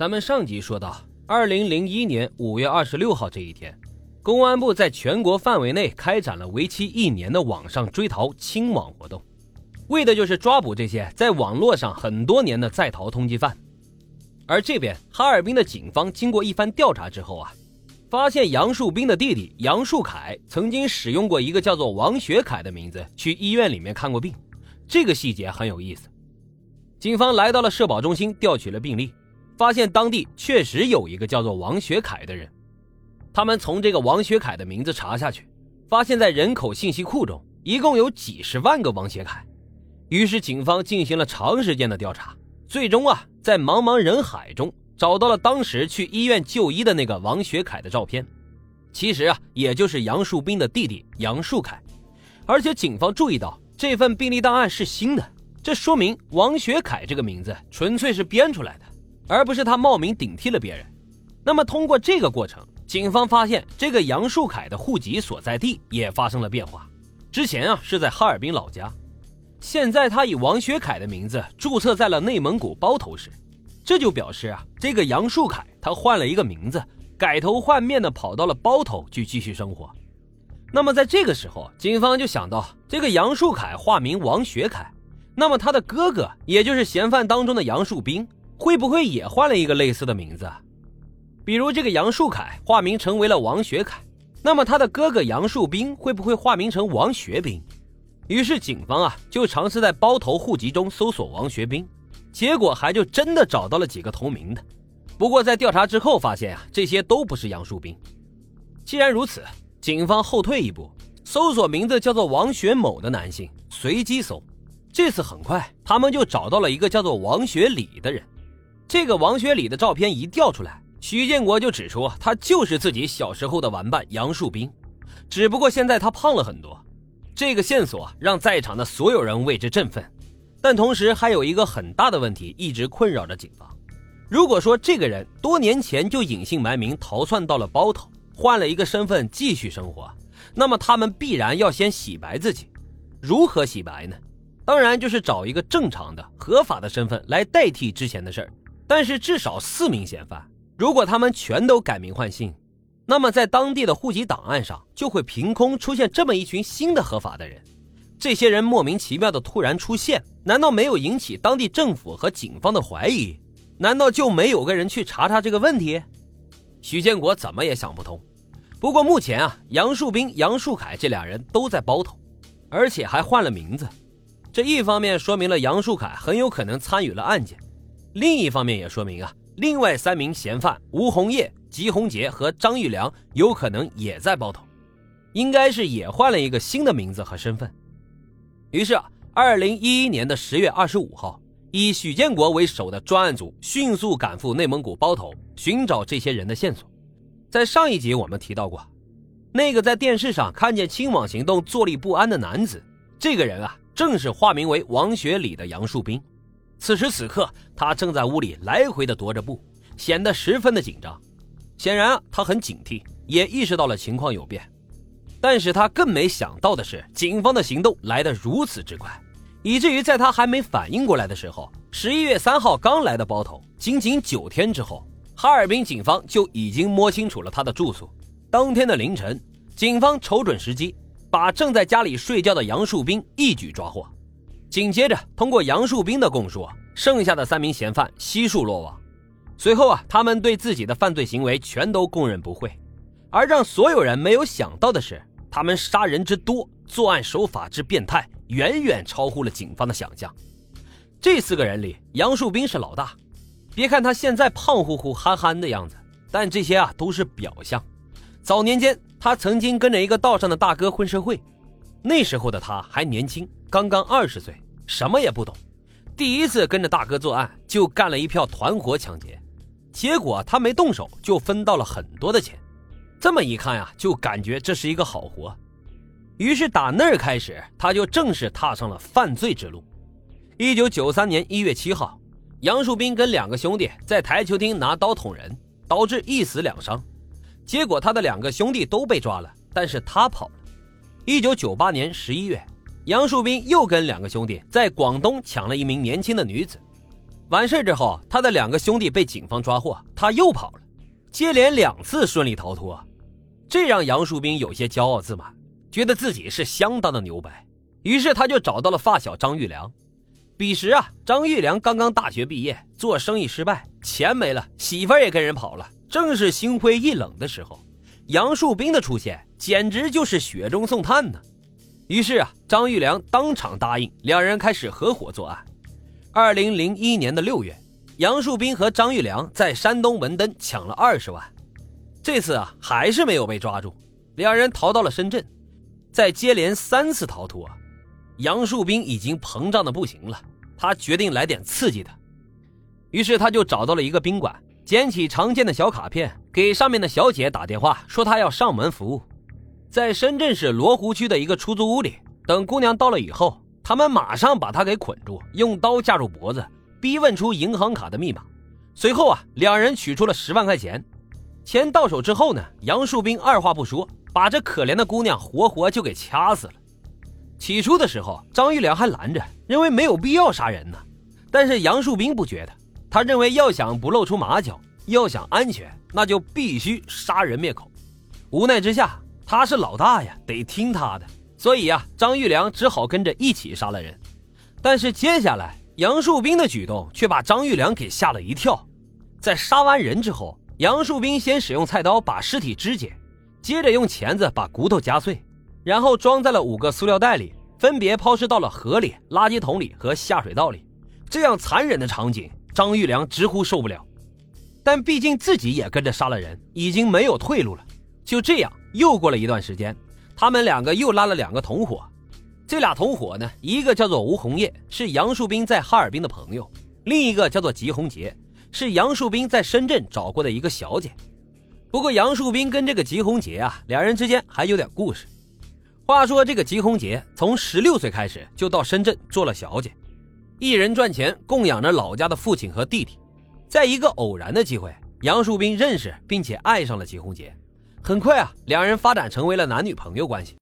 咱们上集说到，二零零一年五月二十六号这一天，公安部在全国范围内开展了为期一年的网上追逃清网活动，为的就是抓捕这些在网络上很多年的在逃通缉犯。而这边哈尔滨的警方经过一番调查之后啊，发现杨树斌的弟弟杨树凯曾经使用过一个叫做王学凯的名字去医院里面看过病，这个细节很有意思。警方来到了社保中心调取了病历。发现当地确实有一个叫做王学凯的人，他们从这个王学凯的名字查下去，发现在人口信息库中一共有几十万个王学凯。于是警方进行了长时间的调查，最终啊，在茫茫人海中找到了当时去医院就医的那个王学凯的照片。其实啊，也就是杨树斌的弟弟杨树凯。而且警方注意到这份病历档案是新的，这说明王学凯这个名字纯粹是编出来的。而不是他冒名顶替了别人。那么，通过这个过程，警方发现这个杨树凯的户籍所在地也发生了变化。之前啊是在哈尔滨老家，现在他以王学凯的名字注册在了内蒙古包头市。这就表示啊，这个杨树凯他换了一个名字，改头换面的跑到了包头去继续生活。那么在这个时候，警方就想到，这个杨树凯化名王学凯，那么他的哥哥也就是嫌犯当中的杨树斌。会不会也换了一个类似的名字？比如这个杨树凯化名成为了王学凯，那么他的哥哥杨树斌会不会化名成王学兵？于是警方啊就尝试在包头户籍中搜索王学兵，结果还就真的找到了几个同名的。不过在调查之后发现啊，这些都不是杨树兵。既然如此，警方后退一步，搜索名字叫做王学某的男性，随机搜。这次很快，他们就找到了一个叫做王学礼的人。这个王学礼的照片一调出来，许建国就指出他就是自己小时候的玩伴杨树斌，只不过现在他胖了很多。这个线索让在场的所有人为之振奋，但同时还有一个很大的问题一直困扰着警方：如果说这个人多年前就隐姓埋名逃窜到了包头，换了一个身份继续生活，那么他们必然要先洗白自己。如何洗白呢？当然就是找一个正常的、合法的身份来代替之前的事儿。但是至少四名嫌犯，如果他们全都改名换姓，那么在当地的户籍档案上就会凭空出现这么一群新的合法的人。这些人莫名其妙的突然出现，难道没有引起当地政府和警方的怀疑？难道就没有个人去查查这个问题？许建国怎么也想不通。不过目前啊，杨树斌、杨树凯这俩人都在包头，而且还换了名字，这一方面说明了杨树凯很有可能参与了案件。另一方面也说明啊，另外三名嫌犯吴红叶、吉红杰和张玉良有可能也在包头，应该是也换了一个新的名字和身份。于是啊，二零一一年的十月二十五号，以许建国为首的专案组迅速赶赴内蒙古包头，寻找这些人的线索。在上一集我们提到过，那个在电视上看见清网行动坐立不安的男子，这个人啊，正是化名为王学礼的杨树斌。此时此刻，他正在屋里来回的踱着步，显得十分的紧张。显然，他很警惕，也意识到了情况有变。但是他更没想到的是，警方的行动来得如此之快，以至于在他还没反应过来的时候，十一月三号刚来的包头，仅仅九天之后，哈尔滨警方就已经摸清楚了他的住所。当天的凌晨，警方瞅准时机，把正在家里睡觉的杨树斌一举抓获。紧接着，通过杨树斌的供述，剩下的三名嫌犯悉数落网。随后啊，他们对自己的犯罪行为全都供认不讳。而让所有人没有想到的是，他们杀人之多，作案手法之变态，远远超乎了警方的想象。这四个人里，杨树斌是老大。别看他现在胖乎乎、憨憨的样子，但这些啊都是表象。早年间，他曾经跟着一个道上的大哥混社会，那时候的他还年轻。刚刚二十岁，什么也不懂，第一次跟着大哥作案，就干了一票团伙抢劫，结果他没动手就分到了很多的钱，这么一看呀，就感觉这是一个好活，于是打那儿开始，他就正式踏上了犯罪之路。一九九三年一月七号，杨树斌跟两个兄弟在台球厅拿刀捅人，导致一死两伤，结果他的两个兄弟都被抓了，但是他跑了。一九九八年十一月。杨树斌又跟两个兄弟在广东抢了一名年轻的女子，完事之后，他的两个兄弟被警方抓获，他又跑了，接连两次顺利逃脱，这让杨树斌有些骄傲自满，觉得自己是相当的牛掰。于是他就找到了发小张玉良。彼时啊，张玉良刚刚大学毕业，做生意失败，钱没了，媳妇也跟人跑了，正是心灰意冷的时候。杨树斌的出现简直就是雪中送炭呢。于是啊，张玉良当场答应，两人开始合伙作案。二零零一年的六月，杨树斌和张玉良在山东文登抢了二十万。这次啊，还是没有被抓住，两人逃到了深圳。在接连三次逃脱，杨树斌已经膨胀的不行了，他决定来点刺激的。于是他就找到了一个宾馆，捡起常见的小卡片，给上面的小姐打电话，说他要上门服务。在深圳市罗湖区的一个出租屋里，等姑娘到了以后。他们马上把她给捆住，用刀架住脖子，逼问出银行卡的密码。随后啊，两人取出了十万块钱。钱到手之后呢，杨树斌二话不说，把这可怜的姑娘活活就给掐死了。起初的时候，张玉良还拦着，认为没有必要杀人呢。但是杨树斌不觉得，他认为要想不露出马脚，要想安全，那就必须杀人灭口。无奈之下，他是老大呀，得听他的。所以呀，张玉良只好跟着一起杀了人。但是接下来，杨树斌的举动却把张玉良给吓了一跳。在杀完人之后，杨树斌先使用菜刀把尸体肢解，接着用钳子把骨头夹碎，然后装在了五个塑料袋里，分别抛尸到了河里、垃圾桶里和下水道里。这样残忍的场景，张玉良直呼受不了。但毕竟自己也跟着杀了人，已经没有退路了。就这样，又过了一段时间。他们两个又拉了两个同伙，这俩同伙呢，一个叫做吴红叶，是杨树斌在哈尔滨的朋友；另一个叫做吉红杰，是杨树斌在深圳找过的一个小姐。不过杨树斌跟这个吉红杰啊，两人之间还有点故事。话说这个吉红杰从十六岁开始就到深圳做了小姐，一人赚钱供养着老家的父亲和弟弟。在一个偶然的机会，杨树斌认识并且爱上了吉红杰。很快啊，两人发展成为了男女朋友关系。